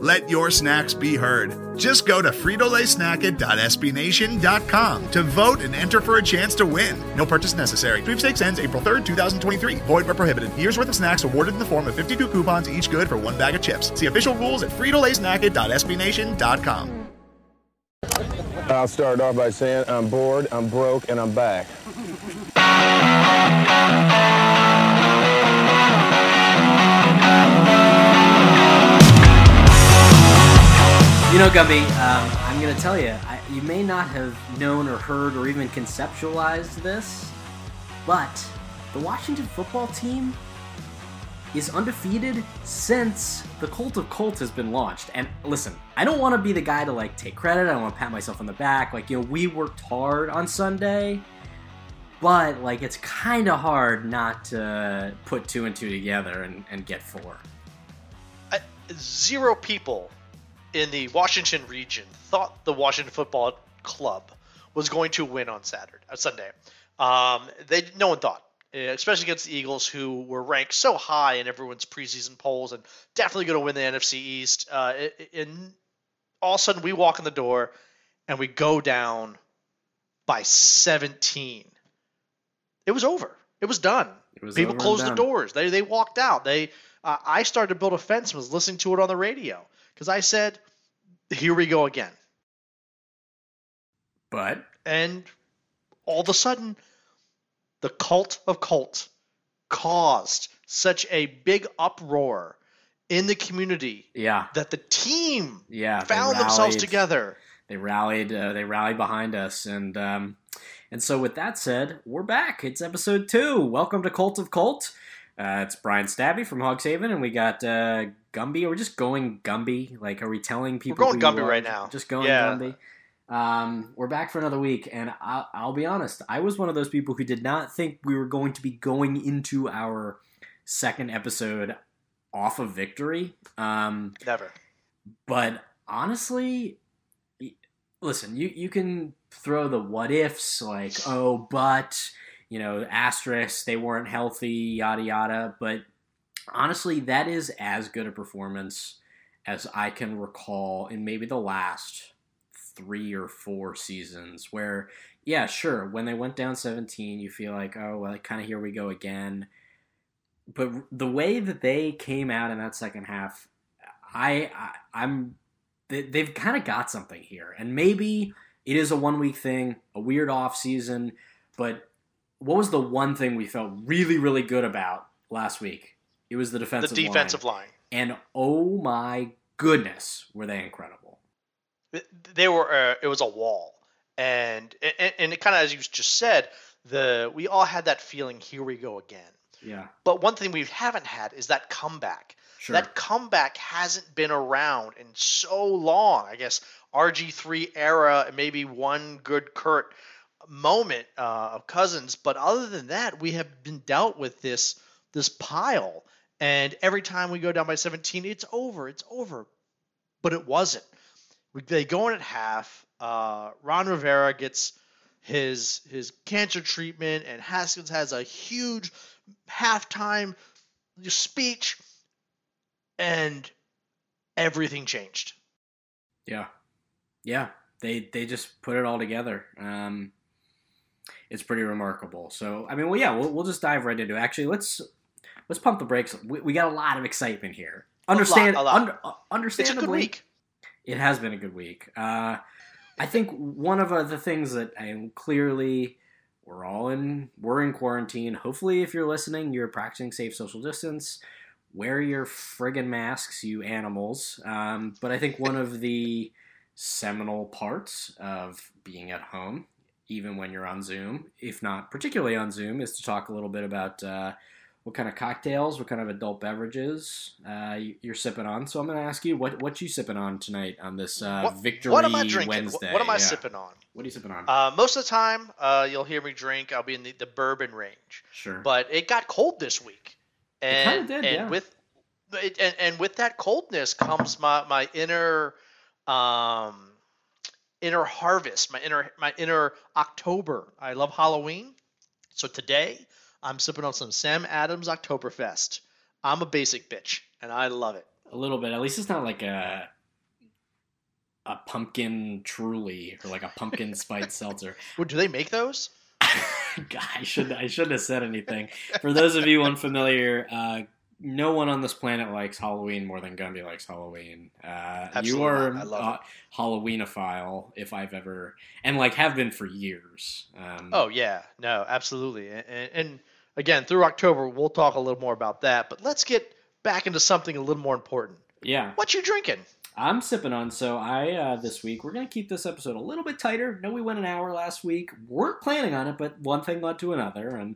Let your snacks be heard. Just go to fritolaysnacket.sbnation.com to vote and enter for a chance to win. No purchase necessary. Sweepstakes ends April 3rd, 2023. Void where prohibited. Year's worth of snacks awarded in the form of 52 coupons, each good for one bag of chips. See official rules at fritolaysnacket.sbnation.com. I'll start off by saying I'm bored, I'm broke, and I'm back. You know, Gumbi, um, I'm going to tell you, I, you may not have known or heard or even conceptualized this, but the Washington football team is undefeated since the Cult of Colt has been launched. And listen, I don't want to be the guy to like take credit. I don't want to pat myself on the back. Like, you know, we worked hard on Sunday, but like it's kind of hard not to put two and two together and, and get four. Zero people in the Washington region thought the Washington Football Club was going to win on Saturday, uh, Sunday. Um, they no one thought, uh, especially against the Eagles, who were ranked so high in everyone's preseason polls and definitely going to win the NFC East. Uh, and all of a sudden, we walk in the door and we go down by 17. It was over. It was done. It was People closed the doors. They they walked out. They uh, I started to build a fence and was listening to it on the radio because I said, "Here we go again." But And all of a sudden, the cult of colt caused such a big uproar in the community yeah, that the team yeah, found themselves together. they rallied uh, they rallied behind us and um, and so with that said we're back. It's episode two. Welcome to cult of colt. Uh, it's bryan stabby from Hogs Haven and we got uh, gumbi are we just going gumbi like are we telling people going who you Gumbi right now. just going Yeah. gumbi um, we're back for another week and I'll, I'll be honest i was one of those people who did not think we were going to be going into our second episode off of victory um, Never. but honestly, listen, you you can throw the what ifs like, oh, but you know, asterisk, they weren't healthy, yada yada. But honestly, that is as good a performance as I can recall in maybe the last three or four seasons. Where, yeah, sure, when they went down seventeen, you feel like, oh, well, kind of here we go again. But the way that they came out in that second half, I, I I'm they, they've kind of got something here, and maybe it is a one week thing, a weird off season. But what was the one thing we felt really really good about last week? It was the defensive line. The defensive defensive line. line. and oh my goodness, were they incredible! they were uh, it was a wall and and, and it kind of as you just said the we all had that feeling here we go again Yeah, but one thing we haven't had is that comeback sure. that comeback hasn't been around in so long i guess rg3 era and maybe one good kirk moment uh, of cousins but other than that we have been dealt with this this pile and every time we go down by 17 it's over it's over but it wasn't they go in at half. Uh, Ron Rivera gets his his cancer treatment, and Haskins has a huge halftime speech, and everything changed. Yeah, yeah. They they just put it all together. Um, it's pretty remarkable. So I mean, well, yeah, we'll, we'll just dive right into. it. Actually, let's let's pump the brakes. We, we got a lot of excitement here. Understand? a lot. Under, uh, It's a good week. it has been a good week. Uh, I think one of uh, the things that I am clearly we're all in we're in quarantine. Hopefully, if you're listening, you're practicing safe social distance. Wear your friggin' masks, you animals. Um, but I think one of the seminal parts of being at home, even when you're on Zoom, if not particularly on Zoom, is to talk a little bit about uh, what kind of cocktails, what kind of adult beverages uh, you- you're sipping on. So I'm going to ask you what what you sipping on tonight on this uh, what, Victory what am I drinking? Wednesday? What am I Yeah. sipping on? What are you sipping on? Uh, most of the time, uh, you'll hear me drink. I'll be in the, the bourbon range, sure. but it got cold this week, and did, and yeah. with it, and, and with that coldness comes my my inner um inner harvest, my inner my inner October. I love Halloween, so today I'm sipping on some Sam Adams Oktoberfest. I'm a basic bitch, and I love it. a little bit. At least it's not like a a pumpkin truly or like a pumpkin spiced seltzer. Well, do they make those? God, I should I shouldn't have said anything. For those of you unfamiliar, uh, no one on this planet likes Halloween more than Gumbi likes Halloween. Uh, you are not. I love uh, Halloweenophile, if I've ever, and like have been for years. Um, Oh yeah, no, absolutely. And, and, and again, through October, we'll talk a little more about that. But let's get back into something a little more important. yeah. What you drinking? I'm sipping on. So I uh, this week we're gonna keep this episode a little bit tighter. No, we went an hour last week. weren't planning on it, but one thing led to another, and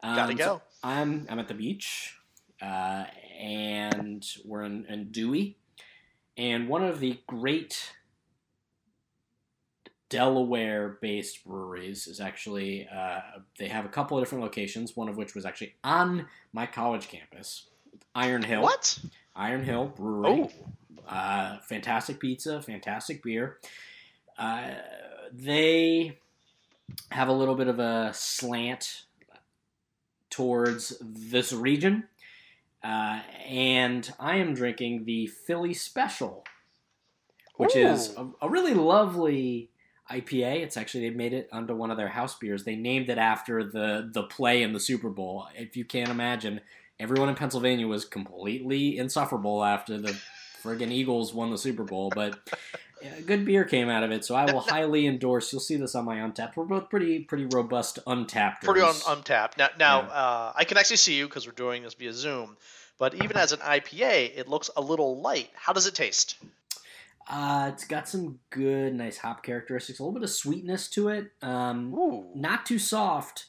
um, Gotta so go. I'm I'm at the beach, uh, and we're in, in Dewey, and one of the great Delaware-based breweries is actually uh, they have a couple of different locations. One of which was actually on my college campus, Iron Hill. What? Iron Hill Brewery. Oh, Uh, fantastic pizza, fantastic beer. Uh, they have a little bit of a slant towards this region. Uh, and I am drinking the Philly Special, which is a, a really lovely IPA. It's actually they made it onto one of their house beers. They named it after the the play in the Super Bowl. If you can't imagine, everyone in Pennsylvania was completely insufferable after the friggin' Eagles won the Super Bowl. But a good beer came out of it, so I will highly endorse. You'll see this on my Untappd. We're both pretty pretty robust Untappd. pretty on Untappd. Now, now Yeah. uh, I can actually see you because we're doing this via Zoom. But even as an IPA, it looks a little light. How does it taste? Uh, it's got some good, nice hop characteristics. A little bit of sweetness to it. Um, not too soft.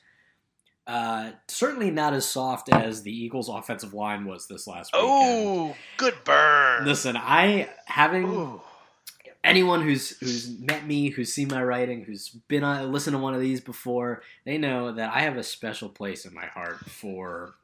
Uh, certainly not as soft as the Eagles' offensive line was this last weekend. Oh, good burn. Listen, I having Ooh. anyone who's who's met me, who's seen my writing, who's been on listened to one of these before, they know that I have a special place in my heart for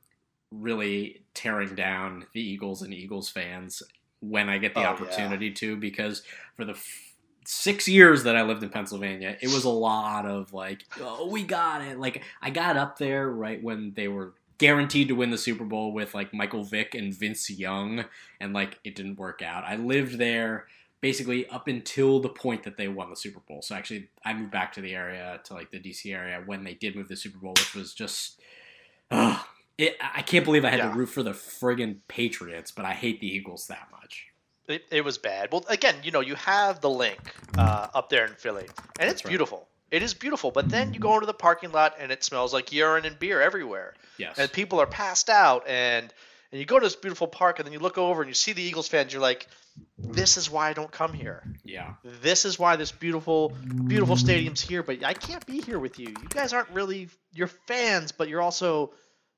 really tearing down the Eagles and Eagles fans when I get the Oh, yeah. opportunity to because for the f- six years that I lived in Pennsylvania, it was a lot of like, oh, we got it. Like I got up there right when they were guaranteed to win the Super Bowl with like Michael Vick and Vince Young, and like it didn't work out. I lived there basically up until the point that they won the Super Bowl. So actually, I moved back to the area to like the DC area when they did move the Super Bowl, which was just. Uh, it, I can't believe I had Yeah. to root for the friggin' Patriots, but I hate the Eagles that much. It, it was bad. Well, again, you know, you have the Linc uh, up there in Philly, and it's right. beautiful. It is beautiful. But then you go into the parking lot, and it smells like urine and beer everywhere, Yes. and people are passed out. And and you go to this beautiful park, and then you look over and you see the Eagles fans. You're like, this is why I don't come here. yeah. This is why this beautiful, beautiful stadium's here. But I can't be here with you. You guys aren't really you're fans, but you're also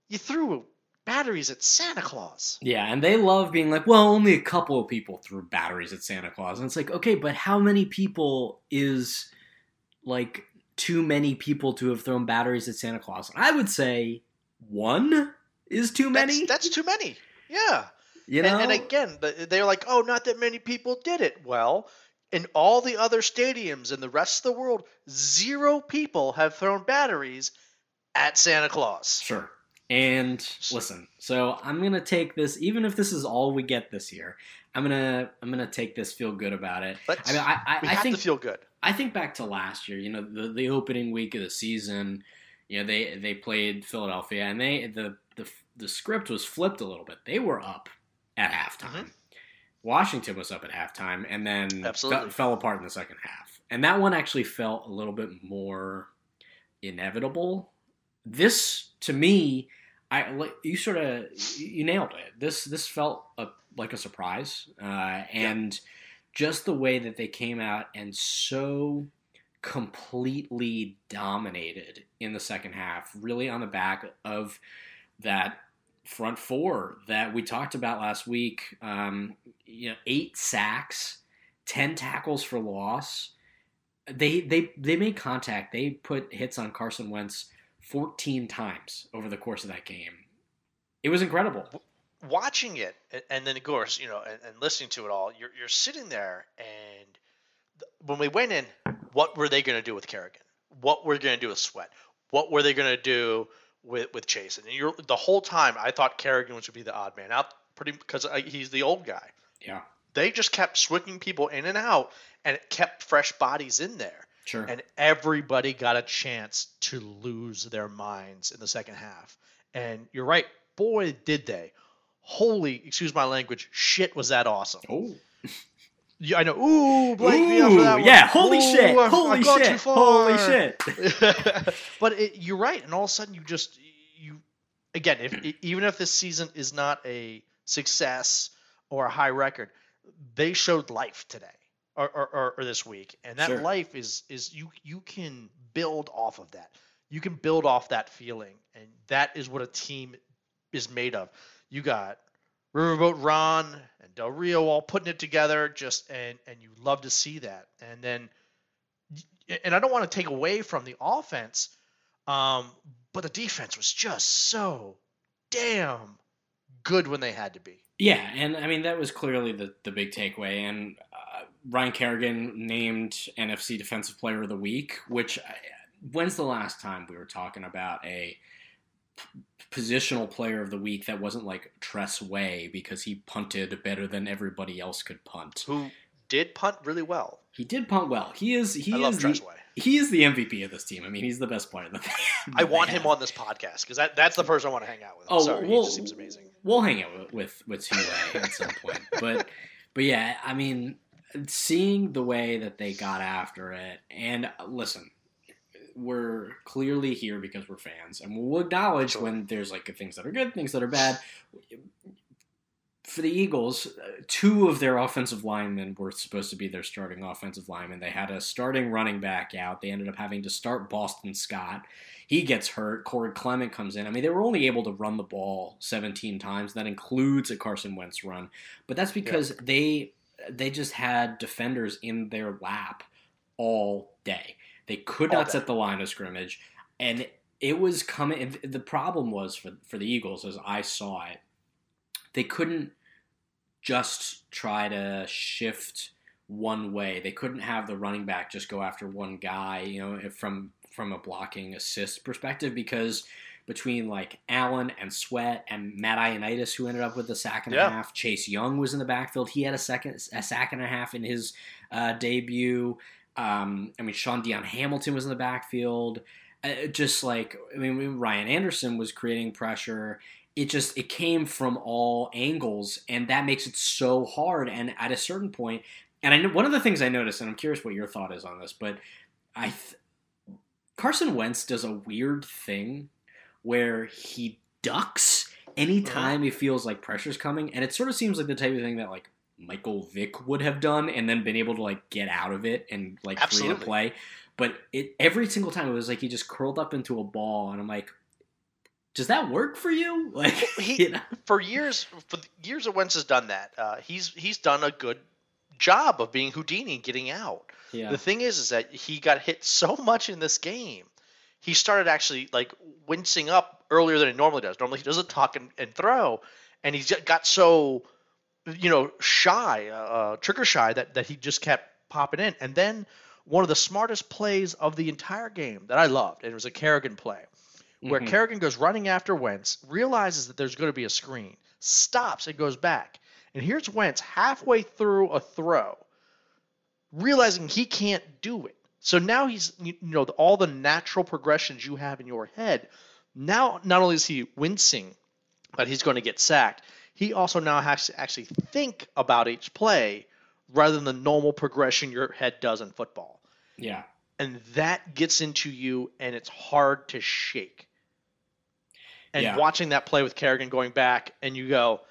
you threw batteries at Santa Claus. Yeah, and they love being like, well, only a couple of people threw batteries at Santa Claus. And it's like, okay, but how many people is like too many people to have thrown batteries at Santa Claus? I would say one is too many. That's, that's too many. Yeah. you know? And, and again, they're like, oh, not that many people did it. Well, in all the other stadiums in the rest of the world, zero people have thrown batteries at Santa Claus. Sure. And listen, so I'm gonna take this, even if this is all we get this year. I'm gonna I'm gonna take this, feel good about it. Let's, I mean, I, I, I think feel good. I think back to last year. You know, the the opening week of the season. You know, they they played Philadelphia, and they the the the script was flipped a little bit. They were up at halftime. Mhm. Washington was up at halftime, and then fe- fell apart in the second half. And that one actually felt a little bit more inevitable. This, to me, I you sort of you nailed it. This this felt a, like a surprise, uh, and just the way that they came out and so completely dominated in the second half, really on the back of that front four that we talked about last week. Um, you know, eight sacks, ten tackles for loss. They they they made contact. They put hits on Carson Wentz fourteen times over the course of that game. It was incredible. Watching it, and then of course, you know, and, and listening to it all, you're you're sitting there, and when we went in, what were they going to do with Kerrigan? What were they going to do with Sweat? What were they going to do with with Chase? And you're the whole time I thought Kerrigan was to be the odd man out, pretty because he's the old guy. Yeah. They just kept switching people in and out, and it kept fresh bodies in there. Sure. And everybody got a chance to lose their minds in the second half. And you're right, boy, did they. Holy, excuse my language, shit was that awesome. Oh. Yeah, I know. Ooh, Blake Ooh, me after that one. Yeah, holy Ooh, shit. Holy shit. Holy shit. but it, you're right. And all of a sudden, you just, you, again, if even if this season is not a success or a high record, they showed life today or, or, or this week. And that sure. life is, is you, you can build off of that. You can build off that feeling. And that is what a team is made of. You got Riverboat Ron and Del Rio all putting it together, just and and you love to see that. And then, and I don't want to take away from the offense, um, but the defense was just so damn good when they had to be. Yeah, and I mean that was clearly the the big takeaway. And Ryan Kerrigan named NFC Defensive Player of the Week, which uh, when's the last time we were talking about a positional player of the week that wasn't like Tress Way because he punted better than everybody else could punt. Who did punt really well. He did punt well. He is he I is the, he is the MVP of this team. I mean, he's the best player. That I want him on this podcast because that, that's the person I want to hang out with. I'm oh, sorry, we'll, he just seems amazing. We'll hang out with with, with Hue at some point, but but yeah, I mean, seeing the way that they got after it, and uh, listen, we're clearly here because we're fans, and we'll acknowledge sure. when there's like things that are good, things that are bad. For the Eagles, uh, two of their offensive linemen were supposed to be their starting offensive linemen. They had a starting running back out. They ended up having to start Boston Scott. He gets hurt. Corey Clement comes in. I mean, they were only able to run the ball 17 times. That includes a Carson Wentz run, but that's because yeah. they they just had defenders in their lap all day. They could not set the line of scrimmage, and it was coming. The problem was for for the Eagles, as I saw it, they couldn't just try to shift one way. They couldn't have the running back just go after one guy, you know, from from a blocking assist perspective because between like Allen and Sweat and Matt Ioannidis, who ended up with a sack and yeah. a half. Chase Young was in the backfield. He had a second a sack and a half in his uh, debut. Um, I mean, Shaun Dion Hamilton was in the backfield. Uh, just like I mean, Ryan Anderson was creating pressure. It just it came from all angles, and that makes it so hard. And at a certain point, and I know one of the things I noticed, and I'm curious what your thought is on this, but I th- Carson Wentz does a weird thing where he ducks anytime he feels like pressure's coming, and it sort of seems like the type of thing that like Michael Vick would have done and then been able to like get out of it and like Absolutely. create a play. But it every single time it was like he just curled up into a ball and I'm like, does that work for you? Like he, you know? for years for years Wentz has done that. Uh, he's he's done a good job of being Houdini and getting out. Yeah. The thing is is that he got hit so much in this game. He started actually like wincing up earlier than he normally does. Normally he doesn't talk and, and throw, and he got so you know, shy, uh, uh, trigger shy that that he just kept popping in. And then one of the smartest plays of the entire game that I loved, and it was a Kerrigan play, where mm-hmm. Kerrigan goes running after Wentz, realizes that there's going to be a screen, stops and goes back. And here's Wentz halfway through a throw, realizing he can't do it. So now he's, you know, all the natural progressions you have in your head. Now, not only is he wincing that he's going to get sacked, he also now has to actually think about each play rather than the normal progression your head does in football. Yeah. And that gets into you, and it's hard to shake. And yeah. watching that play with Kerrigan going back, and you go,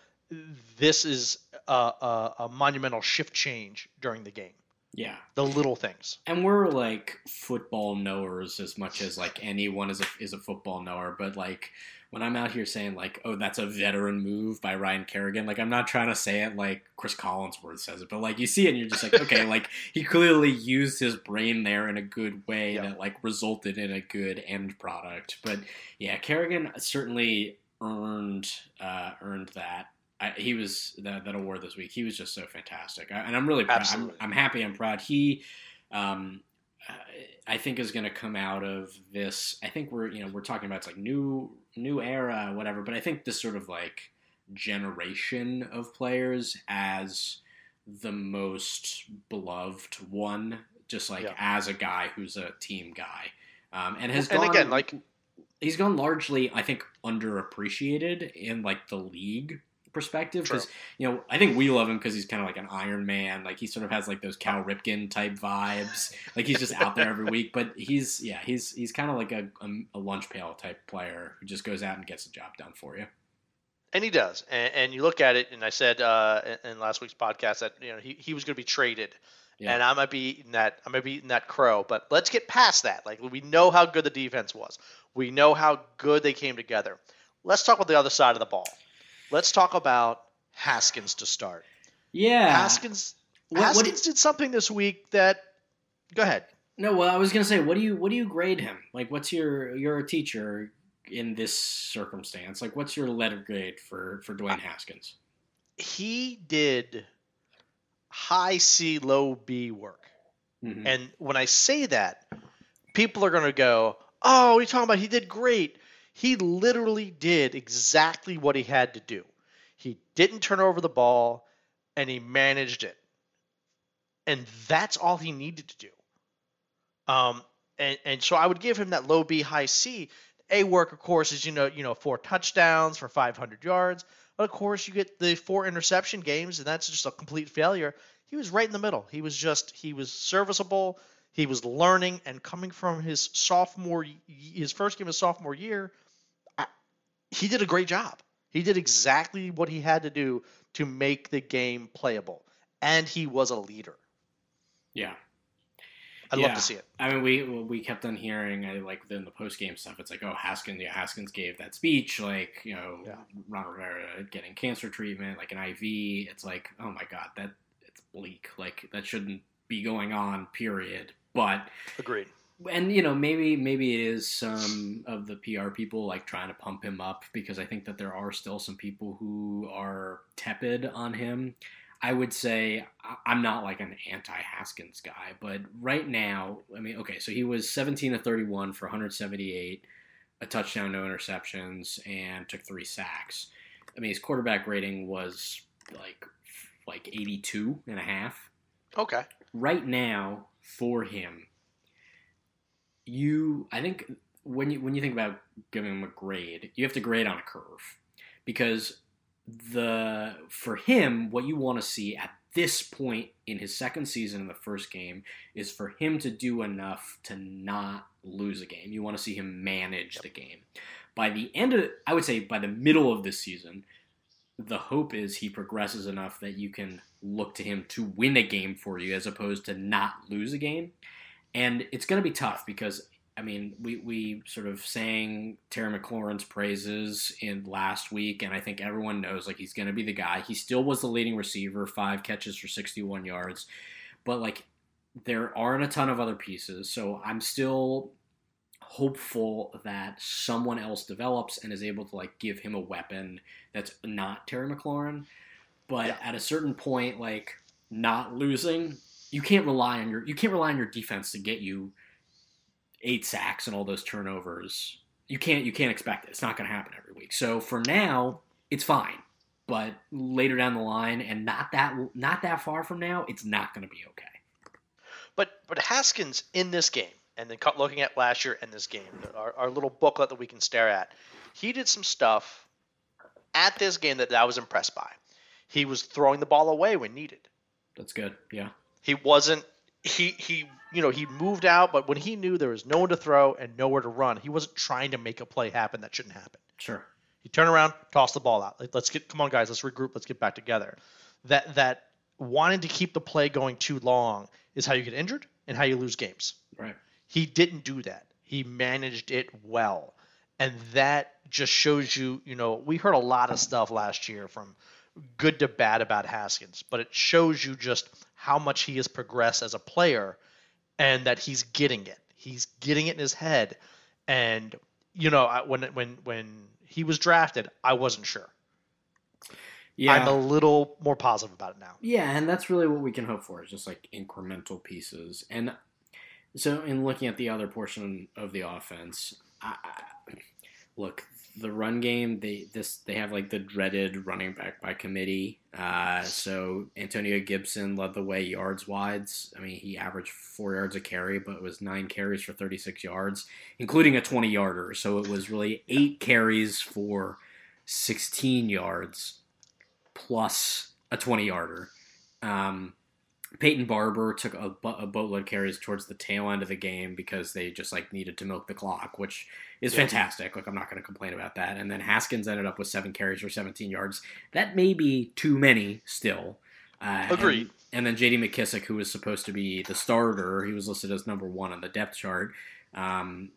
this is a, a, a monumental shift change during the game. Yeah. The little things. And we're like football knowers as much as like anyone is a is a football knower, but like when I'm out here saying like, oh, that's a veteran move by Ryan Kerrigan, like I'm not trying to say it like Cris Collinsworth says it, but like you see it and you're just like, okay, like he clearly used his brain there in a good way Yeah. that like resulted in a good end product. But yeah, Kerrigan certainly earned uh, earned that. I, he was that, that award this week. He was just so fantastic, I, and I'm really proud. I'm, I'm happy. I'm proud. He, um, uh, I think is going to come out of this. I think we're you know we're talking about it's like new new era whatever, but I think this sort of like generation of players as the most beloved one, just like Yeah. as a guy who's a team guy, um, and has And gone again, like- he's gone largely, I think, underappreciated in like the league perspective because you know I think we love him because he's kind of like an Iron Man, like he sort of has like those Cal Ripken type vibes, like he's just out there every week. But he's yeah, he's he's kind of like a, a lunch pail type player who just goes out and gets the job done for you. And he does. And, and you look at it, and I said uh, in, in last week's podcast that you know he, he was going to be traded, Yeah. and I might be eating that. I might be eating that crow. But let's get past that. Like we know how good the defense was. We know how good they came together. Let's talk about the other side of the ball. Let's talk about Haskins to start. Yeah, Haskins. What- what Haskins did something this week that. Go ahead. No, well, I was gonna say, what do you what do you grade him? Like, what's your you're a teacher in this circumstance? Like, what's your letter grade for for Dwayne Haskins? He did high C, low B work. Mhm. And when I say that, people are going to go, "Oh, what are you talking about? He did great." He literally did exactly what he had to do. He didn't turn over the ball, and he managed it, and that's all he needed to do. Um, and and so I would give him that low B, high C. A work, of course, is you know you know four touchdowns for 500 yards, but of course you get the four interception games, and that's just a complete failure. He was right in the middle. He was just he was serviceable. He was learning and coming from his sophomore his first game of sophomore year. He did a great job. He did exactly what he had to do to make the game playable, and he was a leader. Yeah, I love Yeah. to see it. I mean, we we kept on hearing uh, like within the post game stuff. It's like, oh, Haskins, yeah, Haskins gave that speech, like you know, Yeah. Ron Rivera getting cancer treatment, like an IV. It's like, oh my god, that it's bleak. Like that shouldn't be going on. Period. But Agreed. And you know maybe maybe it is some of the PR people like trying to pump him up because I think that there are still some people who are tepid on him. I would say I'm not like an anti Haskins guy, but right now, I mean, okay, so he was 17 to 31 for 178, a touchdown, no interceptions, and took three sacks. I mean, his quarterback rating was like like 82 and a half Okay. right now for him you i think when you when you think about giving him a grade you have to grade on a curve because the for him what you want to see at this point in his second season in the first game is for him to do enough to not lose a game you want to see him manage the game by the end of i would say by the middle of this season the hope is he progresses enough that you can look to him to win a game for you as opposed to not lose a game. And it's going to be tough because, I mean, we, we sort of sang Terry McLaurin's praises in last week, and I think everyone knows like he's going to be the guy. He still was the leading receiver, five catches for 61 yards, but like there aren't a ton of other pieces. So I'm still hopeful that someone else develops and is able to like give him a weapon that's not Terry McLaurin. But Yeah. at a certain point, like not losing, you can't rely on your you can't rely on your defense to get you eight sacks and all those turnovers. You can't you can't expect it. It's not going to happen every week. So for now, it's fine. But later down the line, and not that not that far from now, it's not going to be okay. But but Haskins in this game, and then looking at last year and this game, our, our little booklet that we can stare at, he did some stuff at this game that I was impressed by. He was throwing the ball away when needed. That's good. Yeah. He wasn't he he you know he moved out, but when he knew there was no one to throw and nowhere to run, he wasn't trying to make a play happen that shouldn't happen. Sure. He turned around, tossed the ball out. Like, let's get come on guys, let's regroup, let's get back together. That that wanting to keep the play going too long is how you get injured and how you lose games. Right. He didn't do that. He managed it well. And that just shows you, you know, we heard a lot of stuff last year from good to bad about Haskins, but it shows you just how much he has progressed as a player and that he's getting it. He's getting it in his head. And you know, when when when he was drafted, I wasn't sure. Yeah. I'm a little more positive about it now. Yeah, and that's really what we can hope for is just like incremental pieces. And so, in looking at the other portion of the offense, I, look, the run game they this they have like the dreaded running back by committee. Uh, so Antonio Gibson led the way yards wides. I mean, he averaged four yards a carry, but it was nine carries for 36 yards, including a 20 yarder. So it was really eight carries for 16 yards plus a 20 yarder. Um, Peyton Barber took a, a, boatload carries towards the tail end of the game because they just like needed to milk the clock, which is yeah. fantastic. Like I'm not going to complain about that. And then Haskins ended up with seven carries for 17 yards. That may be too many still. Uh, Agreed. And, and, then J.D. McKissic, who was supposed to be the starter, he was listed as number one on the depth chart. Um,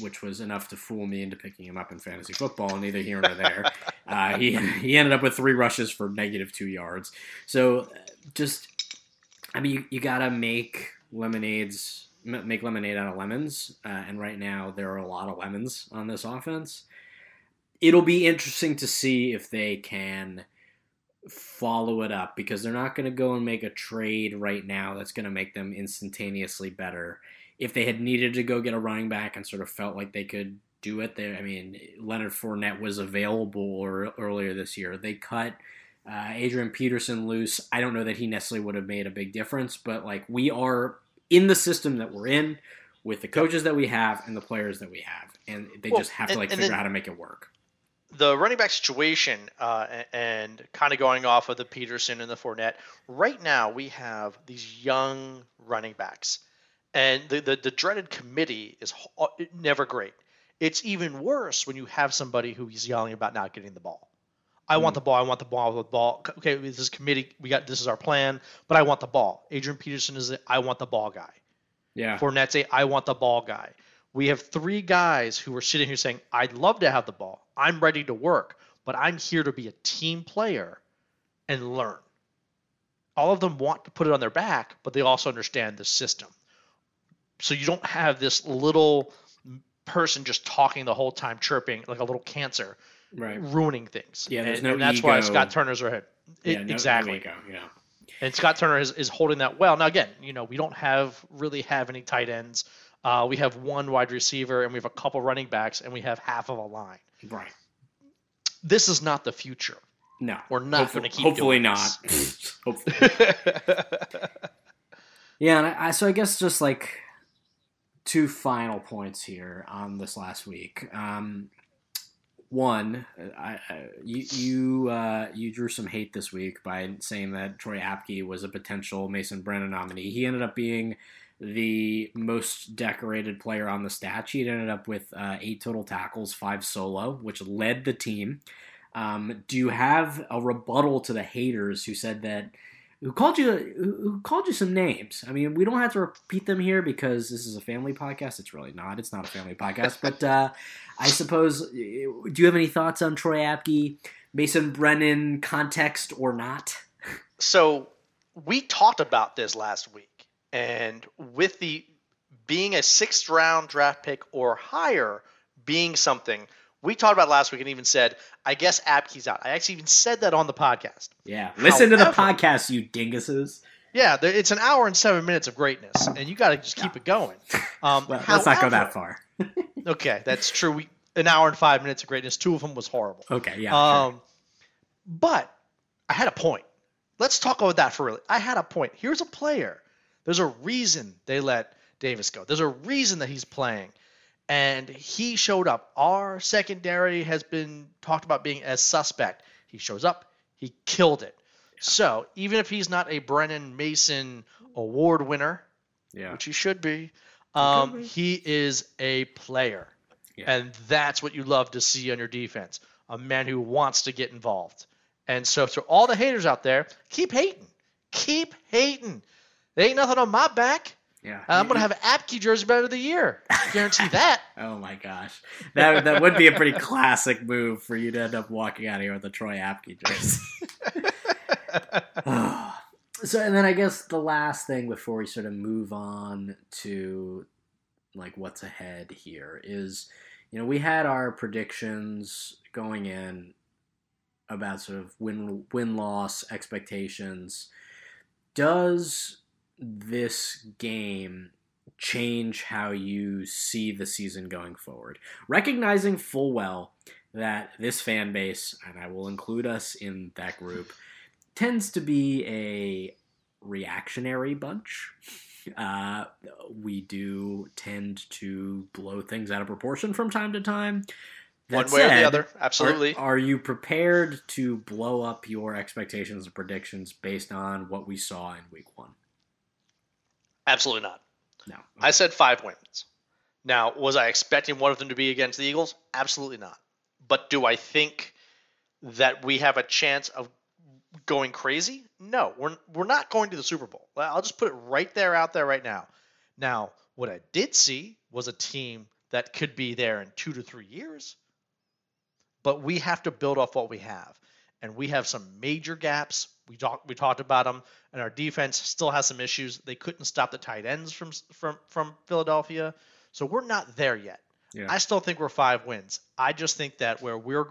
which was enough to fool me into picking him up in fantasy football. Neither here nor there. uh, he he ended up with three rushes for negative two yards. So just I mean, you, you gotta make lemonades, make lemonade out of lemons. Uh, and right now, there are a lot of lemons on this offense. It'll be interesting to see if they can follow it up because they're not going to go and make a trade right now that's going to make them instantaneously better. If they had needed to go get a running back and sort of felt like they could do it, there. I mean, Leonard Fournette was available earlier this year. They cut uh, Adrian Peterson loose. I don't know that he necessarily would have made a big difference, but like we are in the system that we're in with the coaches that we have and the players that we have, and they well, just have to like figure out how to make it work. The running back situation, uh, and kind of going off of the Peterson and the Fournette. Right now, we have these young running backs, and the the, the dreaded committee is never great. It's even worse when you have somebody who is yelling about not getting the ball. Hmm. I want the ball. I want the ball. with the ball. Okay, this is committee. We got this is our plan, but I want the ball. Adrian Peterson is the I want the ball guy. Yeah. Fournette's a I want the ball guy. We have three guys who are sitting here saying, I'd love to have the ball. I'm ready to work, but I'm here to be a team player and learn. All of them want to put it on their back, but they also understand the system. So you don't have this little person just talking the whole time, chirping like a little cancer right. ruining things. Yeah, there's and, no and that's ego. why Scott Turner's ahead. Yeah, no, exactly. No ego, yeah. And Scott Turner is, is holding that well. Now again, you know, we don't have really have any tight ends. Uh, we have one wide receiver and we have a couple running backs and we have half of a line. Right. This is not the future. No, we're not going to keep. Hopefully not. hopefully. yeah, and I, so I guess just like two final points here on this last week. Um, one, I, I, you you uh, you drew some hate this week by saying that Troy Apke was a potential Mason Brennan nominee. He ended up being the most decorated player on the stat sheet. Ended up with uh, eight total tackles, five solo, which led the team. Um, do you have a rebuttal to the haters who said that? Who called you? Who called you some names? I mean, we don't have to repeat them here because this is a family podcast. It's really not. It's not a family podcast. But uh, I suppose. Do you have any thoughts on Troy Apke, Mason Brennan context or not? So we talked about this last week, and with the being a sixth round draft pick or higher being something we talked about last week and even said, I guess Apke's out. I actually even said that on the podcast. Yeah. Listen However, to the podcast, you dinguses. Yeah, it's an hour and seven minutes of greatness, and you got to just keep it going. Um, well, however, let's not go that far. okay, that's true. We, an hour and five minutes of greatness. Two of them was horrible. Okay, yeah. Um, sure. But I had a point. Let's talk about that for really. I had a point. Here's a player. There's a reason they let Davis go. There's a reason that he's playing and he showed up. Our secondary has been talked about being as suspect. He shows up, he killed it. Yeah. So even if he's not a Brennan Mason award winner, yeah. which he should be, um, he is a player. Yeah. And that's what you love to see on your defense a man who wants to get involved. And so, to all the haters out there, keep hating. Keep hating. There ain't nothing on my back. Yeah, uh, I'm gonna have an Apke jersey better of the year. Guarantee that. Oh my gosh, that that would be a pretty classic move for you to end up walking out of here with a Troy Apke jersey. so, and then I guess the last thing before we sort of move on to like what's ahead here is, you know, we had our predictions going in about sort of win win loss expectations. Does this game change how you see the season going forward? Recognizing full well that this fan base, and I will include us in that group, tends to be a reactionary bunch. Uh, we do tend to blow things out of proportion from time to time. That One way said, or the other, absolutely. Are, are, you prepared to blow up your expectations and predictions based on what we saw in week one? Absolutely not. No. Okay. I said five wins. Now, was I expecting one of them to be against the Eagles? Absolutely not. But do I think that we have a chance of going crazy? No, we're we're not going to the Super Bowl. I'll just put it right there out there right now. Now, what I did see was a team that could be there in 2 to 3 years. But we have to build off what we have. And we have some major gaps. We talked we talked about them and our defense still has some issues. They couldn't stop the tight ends from from from Philadelphia. So we're not there yet. Yeah. I still think we're 5 wins. I just think that where we're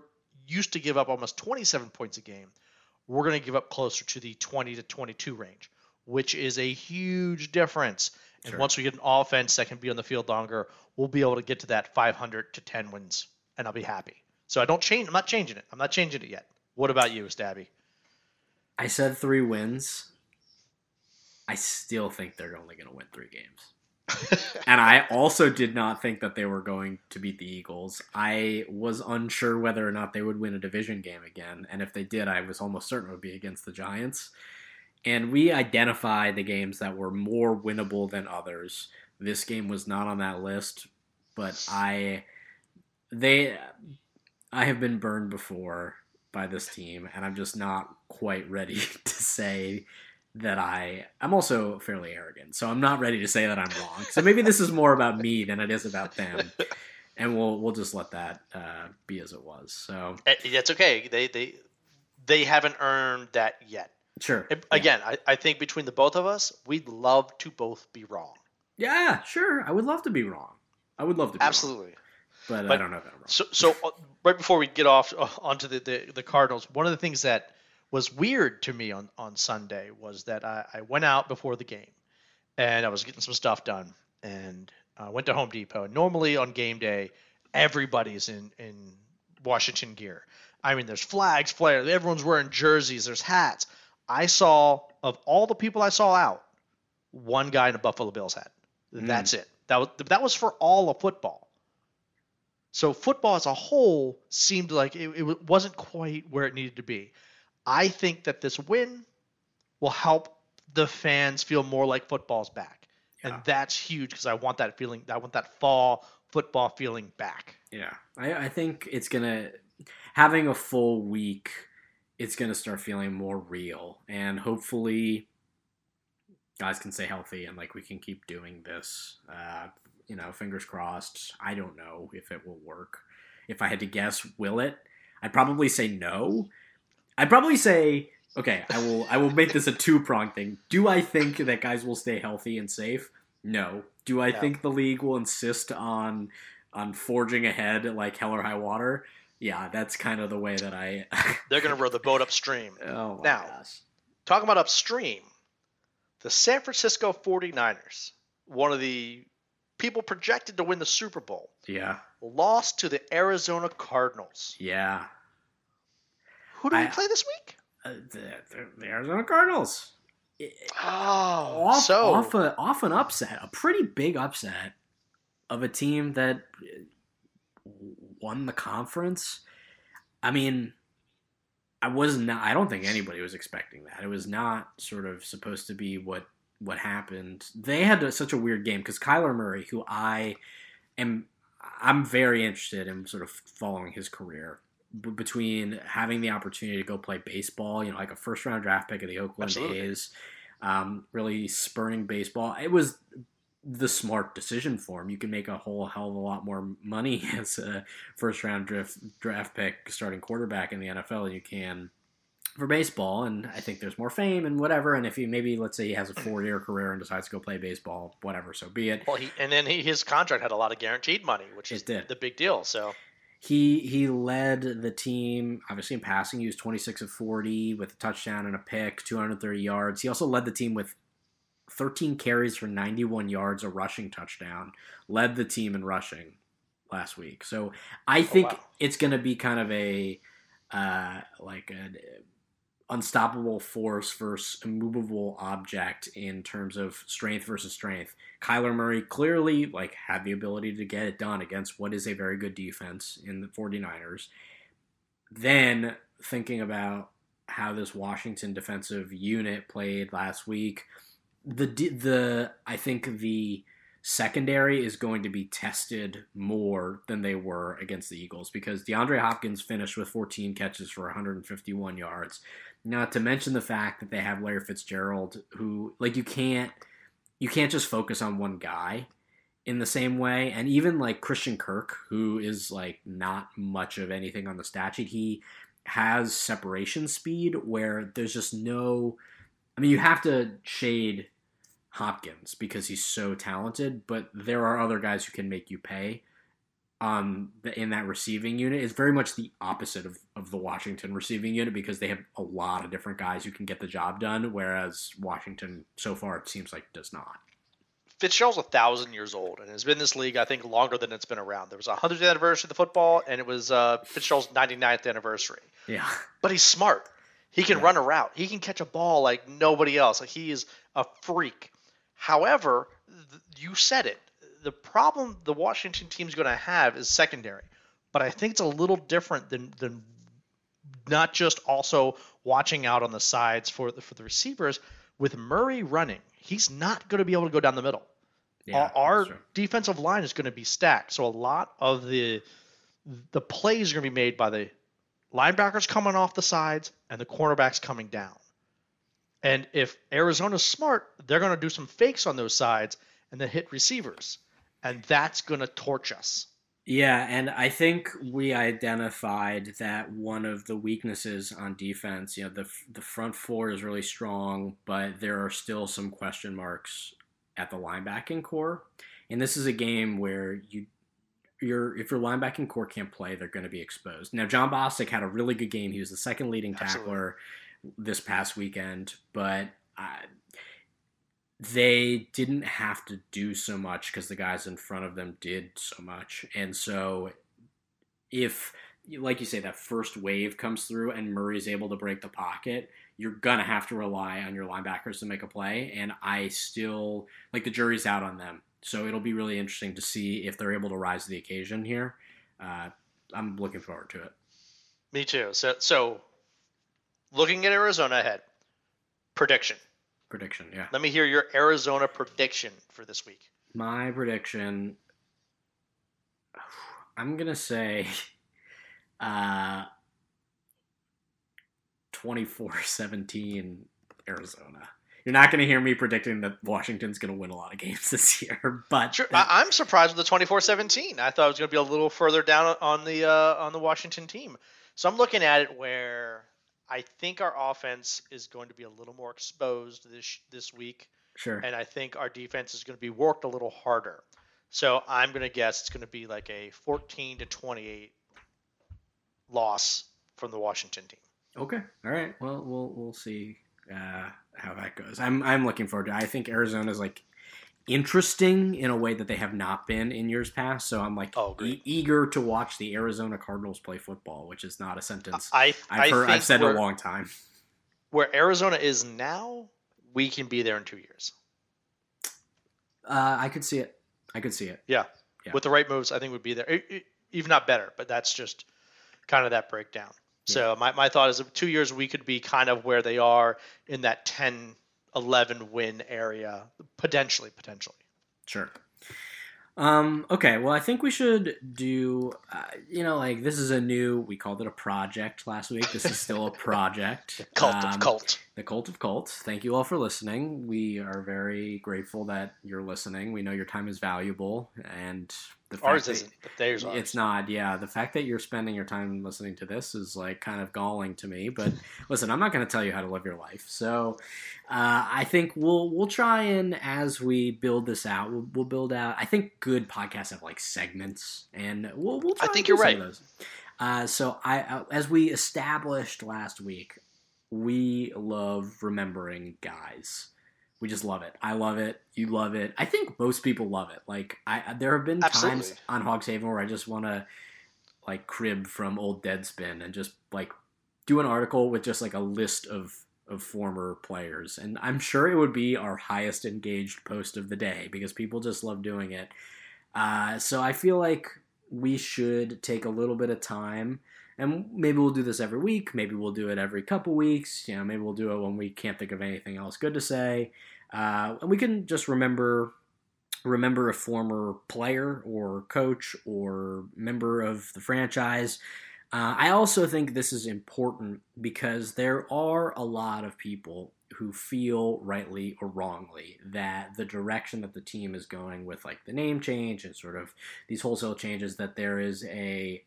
used to give up almost 27 points a game, we're going to give up closer to the 20 to 22 range, which is a huge difference. And sure. once we get an offense that can be on the field longer, we'll be able to get to that 500 to 10 wins, and I'll be happy. So I don't change. I'm not changing it. I'm not changing it yet. What about you, Stabby? I said three wins. I still think they're only going to win three games. and I also did not think that they were going to beat the Eagles. I was unsure whether or not they would win a division game again. And if they did, I was almost certain it would be against the Giants. And we identified the games that were more winnable than others. This game was not on that list, but I they I have been burned before by this team and I'm just not quite ready to say that I I'm also fairly arrogant, so I'm not ready to say that I'm wrong. So maybe this is more about me than it is about them, and we'll we'll just let that uh, be as it was. So that's okay. They they they haven't earned that yet. Sure. Again, yeah. I, I think between the both of us, we'd love to both be wrong. Yeah, sure. I would love to be wrong. I would love to be absolutely. Wrong, but, but, I don't know that I'm wrong. So so uh, right before we get off uh, onto the, the the Cardinals, one of the things that was weird to me on, on Sunday was that I, I went out before the game and I was getting some stuff done and I went to Home Depot. And normally on game day, everybody's in, in Washington gear. I mean, there's flags, flares, everyone's wearing jerseys, there's hats. I saw, of all the people I saw out, one guy in a Buffalo Bills hat. Mm. That's it. That was, that was for all of football. So football as a whole seemed like it, it wasn't quite where it needed to be. I think that this win will help the fans feel more like football's back. Yeah. And that's huge because I want that feeling. I want that fall football feeling back. Yeah, I, I think it's gonna having a full week. It's gonna start feeling more real, and hopefully, guys can stay healthy and like we can keep doing this. Uh, you know, fingers crossed. I don't know if it will work. If I had to guess, will it? I'd probably say no I'd probably say okay. I will. I will make this a two prong thing. Do I think that guys will stay healthy and safe? No. Do I think the league will insist on on forging ahead like hell or high water? Yeah, that's kind of the way that I. They're going to row the boat upstream. Oh now, gosh. talking about upstream, the San Francisco 49ers, one of the people projected to win the Super Bowl, yeah, lost to the Arizona Cardinals. Yeah, who do I, we play this week? Uh, the, the, Arizona Cardinals. Oh, off, so off, a, off an upset, a pretty big upset of a team that won the conference. I mean, I was not. I don't think anybody was expecting that. It was not sort of supposed to be what what happened. They had a, such a weird game because Kyler Murray, who I am, I'm very interested in sort of following his career b- between having the opportunity to go play baseball, you know, like a first round draft pick of the Oakland Absolutely. A's, um, really spurning baseball. It was the smart decision for him. You can make a whole hell of a lot more money as a first round draft draft pick starting quarterback in the NFL than you can for baseball. And I think there's more fame and whatever. And if he maybe let's say he has a four year career and decides to go play baseball, whatever, so be it. Well, he and then he, his contract had a lot of guaranteed money, which is did. the big deal. So He he led the team obviously in passing. He was 26 of 40 with a touchdown and a pick, 230 yards. He also led the team with 13 carries for 91 yards, a rushing touchdown. Led the team in rushing last week. So I think wow. it's going to be kind of a uh, like an unstoppable force versus immovable object in terms of strength versus strength. Kyler Murray clearly like had the ability to get it done against what is a very good defense in the 49ers. Then thinking about how this Washington defensive unit played last week, the the I think the secondary is going to be tested more than they were against the Eagles because DeAndre Hopkins finished with 14 catches for 151 yards. Not to mention the fact that they have Larry Fitzgerald, who like you can't you can't just focus on one guy in the same way. And even like Christian Kirk, who is like not much of anything on the stat sheet, he has separation speed where there's just no. I mean, you have to shade Hopkins because he's so talented, but there are other guys who can make you pay um, the, in that receiving unit. is very much the opposite of, of the Washington receiving unit because they have a lot of different guys who can get the job done, whereas Washington, so far, it seems like does not. Fitzgerald's a thousand years old and has been in this league, I think, longer than it's been around. There was a hundredth anniversary of the football, and it was uh, Fitzgerald's 99th anniversary. Yeah. But he's smart. He can Yeah. run a route. He can catch a ball like nobody else. Like he is a freak. However, th- you said it. The problem the Washington team's going to have is secondary. But I think it's a little different than than not just also watching out on the sides for the, for the receivers. With Murray running, he's not going to be able to go down the middle Yeah. our, our that's true. defensive line is going to be stacked. So a lot of the the plays are going to be made by the linebackers coming off the sides and the cornerbacks coming down. And if Arizona's smart, they're going to do some fakes on those sides and then hit receivers. And that's going to torch us. Yeah, and I think we identified that one of the weaknesses on defense, you know, the the front four is really strong, but there are still some question marks at the linebacking core. And this is a game where you your if your linebacking core can't play, they're going to be exposed. Now, Jon Bostic had a really good game. He was the second leading Absolutely. tackler this past weekend, but uh, they didn't have to do so much because the guys in front of them did so much. And so, if, like you say, that first wave comes through and Murray's able to break the pocket, you're going to have to rely on your linebackers to make a play. And I still, like, the jury's out on them. So it'll be really interesting to see if they're able to rise to the occasion here. Uh, I'm looking forward to it. Me too. So, so looking at Arizona ahead, prediction. Prediction, yeah. Let me hear your Arizona prediction for this week. My prediction, I'm gonna say, uh, 24-17 Arizona. You're not gonna hear me predicting that Washington's gonna win a lot of games this year, but Sure, that- I'm surprised with the 24-17. I thought it was going to be a little further down on the uh, on the Washington team. So I'm looking at it where I think our offense is going to be a little more exposed this this week, sure. and I think our defense is going to be worked a little harder. So I'm going to guess it's going to be like a 14 to 28 loss from the Washington team. Okay. All right. Well, we'll we'll see uh, how that goes. I'm I'm looking forward to. It. I think Arizona's like interesting in a way that they have not been in years past. So I'm like Oh, e- eager to watch the Arizona Cardinals play football, which is not a sentence I I've I heard. I've said a long time. where Arizona is now, we can be there in two years. Uh, I could see it. I could see it. Yeah. Yeah. With the right moves, I think we'd be there. E- e- Even not better, but that's just kind of that breakdown. So my, my thought is two years we could be kind of where they are in that 10, 11 win area, potentially, potentially. Sure. Um, okay, well, I think we should do, uh, you know, like this is a new, we called it a project last week. This is still a project. Cult Um, of Colt. The Cult of Colts. Thank you all for listening. We are very grateful that you're listening. We know your time is valuable, and the fact Ours that- isn't, but theirs are. It's not, yeah. The fact that you're spending your time listening to this is like kind of galling to me. But listen, I'm not going to tell you how to live your life. So uh, I think we'll we'll try and as we build this out, we'll, we'll build out. I think good podcasts have like segments, and we'll we'll. Try I think you're right. Uh, so I, uh, as we established last week, we love remembering guys. We just love it. I love it. You love it. I think most people love it. Like I, there have been times Absolutely. on Hogs Haven where I just want to like crib from old Deadspin and just like do an article with just like a list of of former players. And I'm sure it would be our highest engaged post of the day because people just love doing it. Uh, so I feel like we should take a little bit of time and maybe we'll do this every week. Maybe we'll do it every couple weeks. You know, maybe we'll do it when we can't think of anything else good to say. Uh, and we can just remember remember a former player or coach or member of the franchise. Uh, I also think this is important because there are a lot of people who feel rightly or wrongly that the direction that the team is going with like the name change and sort of these wholesale changes that there is a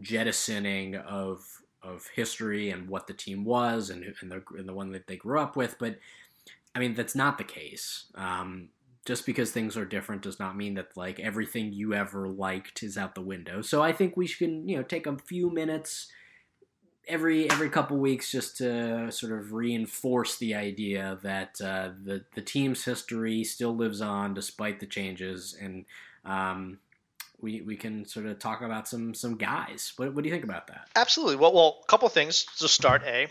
jettisoning of of history and what the team was and, and, the, and the one that they grew up with but I mean that's not the case um, just because things are different does not mean that like everything you ever liked is out the window. So I think we should you know take a few minutes every every couple weeks just to sort of reinforce the idea that uh, the the team's history still lives on despite the changes, and um, we we can sort of talk about some some guys. What what do you think about that? Absolutely. Well, well, a couple things to start. A,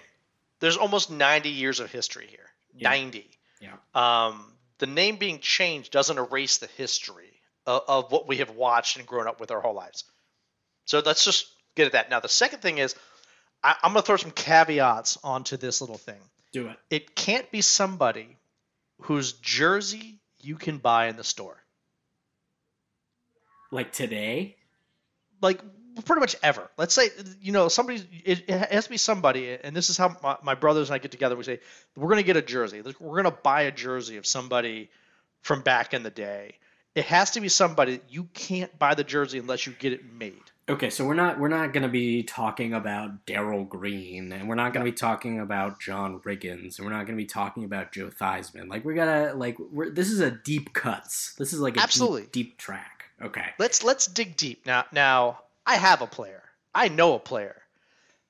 there's almost 90 years of history here. Yeah. 90. Yeah. Um, the name being changed doesn't erase the history of, of what we have watched and grown up with our whole lives. So let's just get at that. Now, the second thing is, I, I'm going to throw some caveats onto this little thing. Do it. It can't be somebody whose jersey you can buy in the store. Like today? like pretty much ever. Let's say you know somebody. It, it has to be somebody, and this is how my, my brothers and I get together. We say we're going to get a jersey. We're going to buy a jersey of somebody from back in the day. It has to be somebody you can't buy the jersey unless you get it made. Okay, so we're not we're not going to be talking about Darrell Green, and we're not going to be talking about John Riggins, and we're not going to be talking about Joe Theismann. Like we gotta like we're this is a deep cuts. This is like a Absolutely. deep, deep track. Okay. Let's let's dig deep now. Now I have a player. I know a player,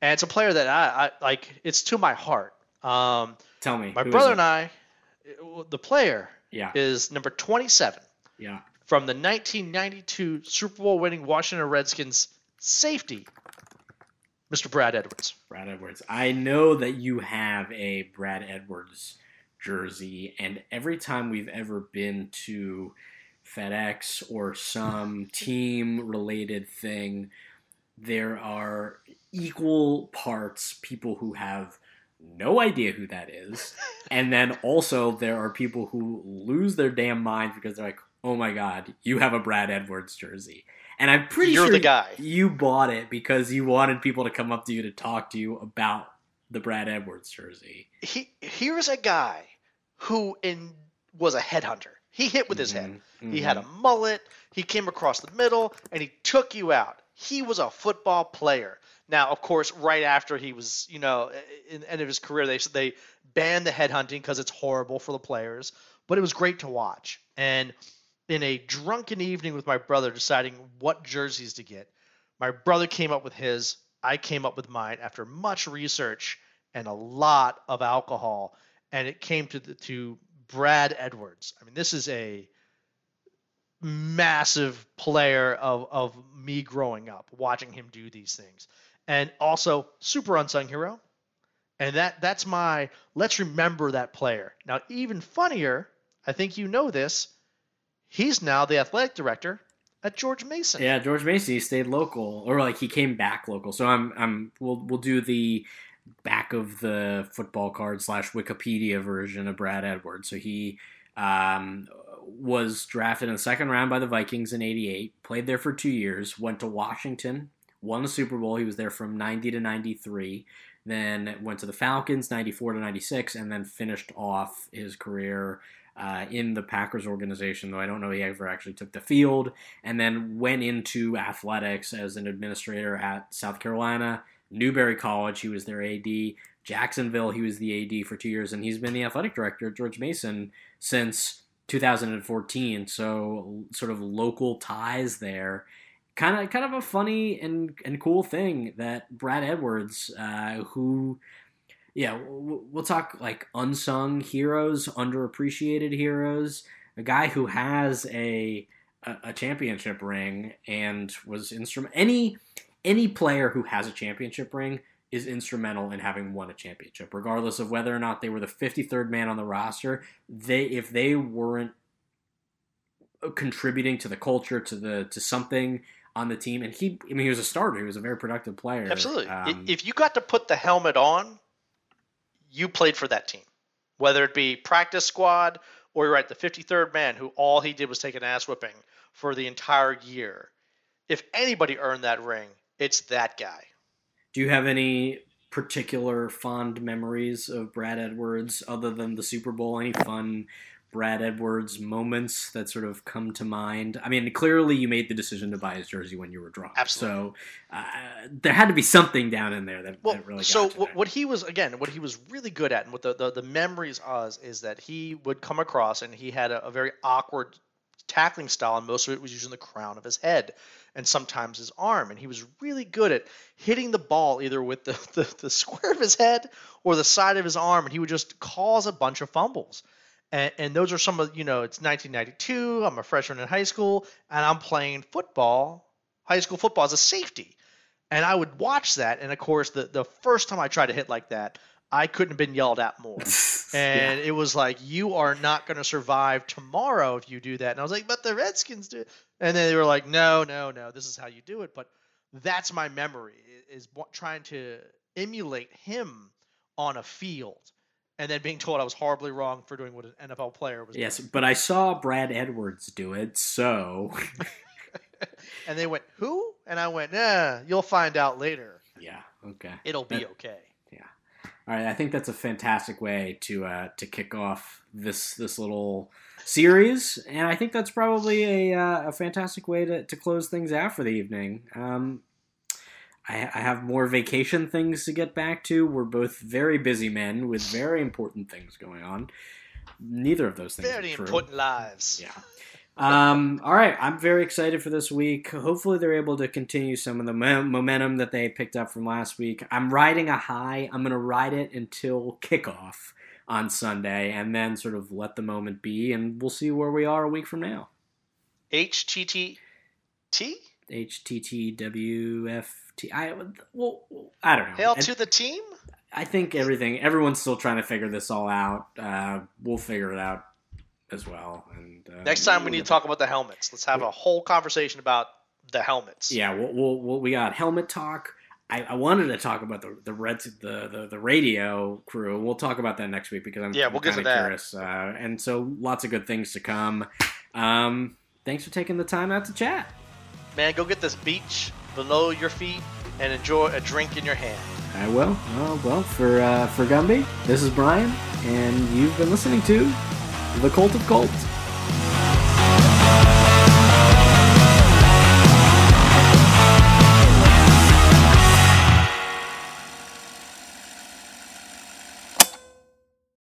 and it's a player that I, I like. It's to my heart. Um, Tell me. my brother and I, the player Yeah. is number twenty-seven. Yeah. from the 1992 Super Bowl winning Washington Redskins safety, Mr. Brad Edwards. Brad Edwards. I know that you have a Brad Edwards jersey, and every time we've ever been to FedEx or some team related thing, there are equal parts people who have no idea who that is, and then also there are people who lose their damn minds because they're like, "Oh my god, you have a Brad Edwards jersey." And I'm pretty You're sure the guy. you bought it because you wanted people to come up to you to talk to you about the Brad Edwards jersey. He here's a guy who in was a headhunter. He hit with his head. Mhm, He had a mullet. He came across the middle and he took you out. He was a football player. Now, of course, right after he was, you know, in the end of his career, they they banned the headhunting because it's horrible for the players. But it was great to watch. And in a drunken evening with my brother, deciding what jerseys to get, my brother came up with his. I came up with mine after much research and a lot of alcohol, and it came to the, to Brad Edwards. I mean, this is a massive player of of me growing up, watching him do these things, and also super unsung hero. And that that's my let's remember that player. Now, even funnier, I think you know this. He's now the athletic director at George Mason. Yeah, George Mason stayed local, or like he came back local. So I'm, I'm, we'll, we'll do the back of the football card slash Wikipedia version of Brad Edwards. So he um, was drafted in the second round by the Vikings in '88. Played there for two years. Went to Washington. Won the Super Bowl. He was there from '90 to '93. Then went to the Falcons '94 to '96, and then finished off his career uh, in the Packers organization, though I don't know he ever actually took the field, and then went into athletics as an administrator at South Carolina, Newberry College, he was their AD, Jacksonville, he was the AD for two years, and he's been the athletic director at George Mason since 2014. So, sort of local ties there. Kind of, kind of a funny and, and cool thing that Brad Edwards, uh, who yeah, we'll talk like unsung heroes, underappreciated heroes. A guy who has a a, championship ring and was instrument any any player who has a championship ring is instrumental in having won a championship, regardless of whether or not they were the 53rd man on the roster. They if they weren't contributing to the culture, to the to something on the team, and he I mean he was a starter, he was a very productive player. Absolutely. Um, if you got to put the helmet on you played for that team, whether it be practice squad or you're at the 53rd man who all he did was take an ass whipping for the entire year. If anybody earned that ring, it's that guy. Do you have any particular fond memories of Brad Edwards other than the Super Bowl? Any fun Brad Edwards moments that sort of come to mind? I mean, clearly you made the decision to buy his jersey when you were drunk. Absolutely. So uh, there had to be something down in there that, well, that really. so what he was again, what he was really good at, and what the, the, the memories was, is that he would come across and he had a, a very awkward tackling style, and most of it was using the crown of his head and sometimes his arm. And he was really good at hitting the ball either with the, the, the, square of his head or the side of his arm, and he would just cause a bunch of fumbles. And, and those are some of, you know, it's 1992. I'm a freshman in high school, and I'm playing football, high school football as a safety. And I would watch that. And of course, the, the first time I tried to hit like that, I couldn't have been yelled at more. And yeah. it was like, you are not going to survive tomorrow if you do that. And I was like, but the Redskins do. And then they were like, no, no, no, this is how you do it. But that's my memory is trying to emulate him on a field and then being told I was horribly wrong for doing what an NFL player was. Yes, doing. but I saw Brad Edwards do it, so. and they went, "Who?" And I went, "Nah, you'll find out later." Yeah. Okay. It'll be okay. Yeah. All right. I think that's a fantastic way to uh, to kick off this this little series, and I think that's probably a uh, a fantastic way to, to close things out for the evening. Um, I, I have more vacation things to get back to. We're both very busy men with very important things going on. Neither of those things very important lives. Yeah. Um, all right, I'm very excited for this week. Hopefully, they're able to continue some of the momentum that they picked up from last week. I'm riding a high. I'm going to ride it until kickoff on Sunday, and then sort of let the moment be, and we'll see where we are a week from now. HTTT. HTTWF T. I well, I don't know. Hail to the team. I think everything. Everyone's still trying to figure this all out. Uh, we'll figure it out as well. And uh, next time we need to talk about the helmets. Let's have a whole conversation about the helmets. Yeah, we'll, we'll, we'll we got helmet talk. I, I, wanted to talk about the the Reds the, the, the radio crew. We'll talk about that next week because I'm yeah we'll get to that. Curious. Uh, and so lots of good things to come. Um, thanks for taking the time out to chat. Man, go get this beach below your feet and enjoy a drink in your hand. I will. Oh, well, for uh, for Gumbi, this is Bryan, and you've been listening to The Cult of Colts.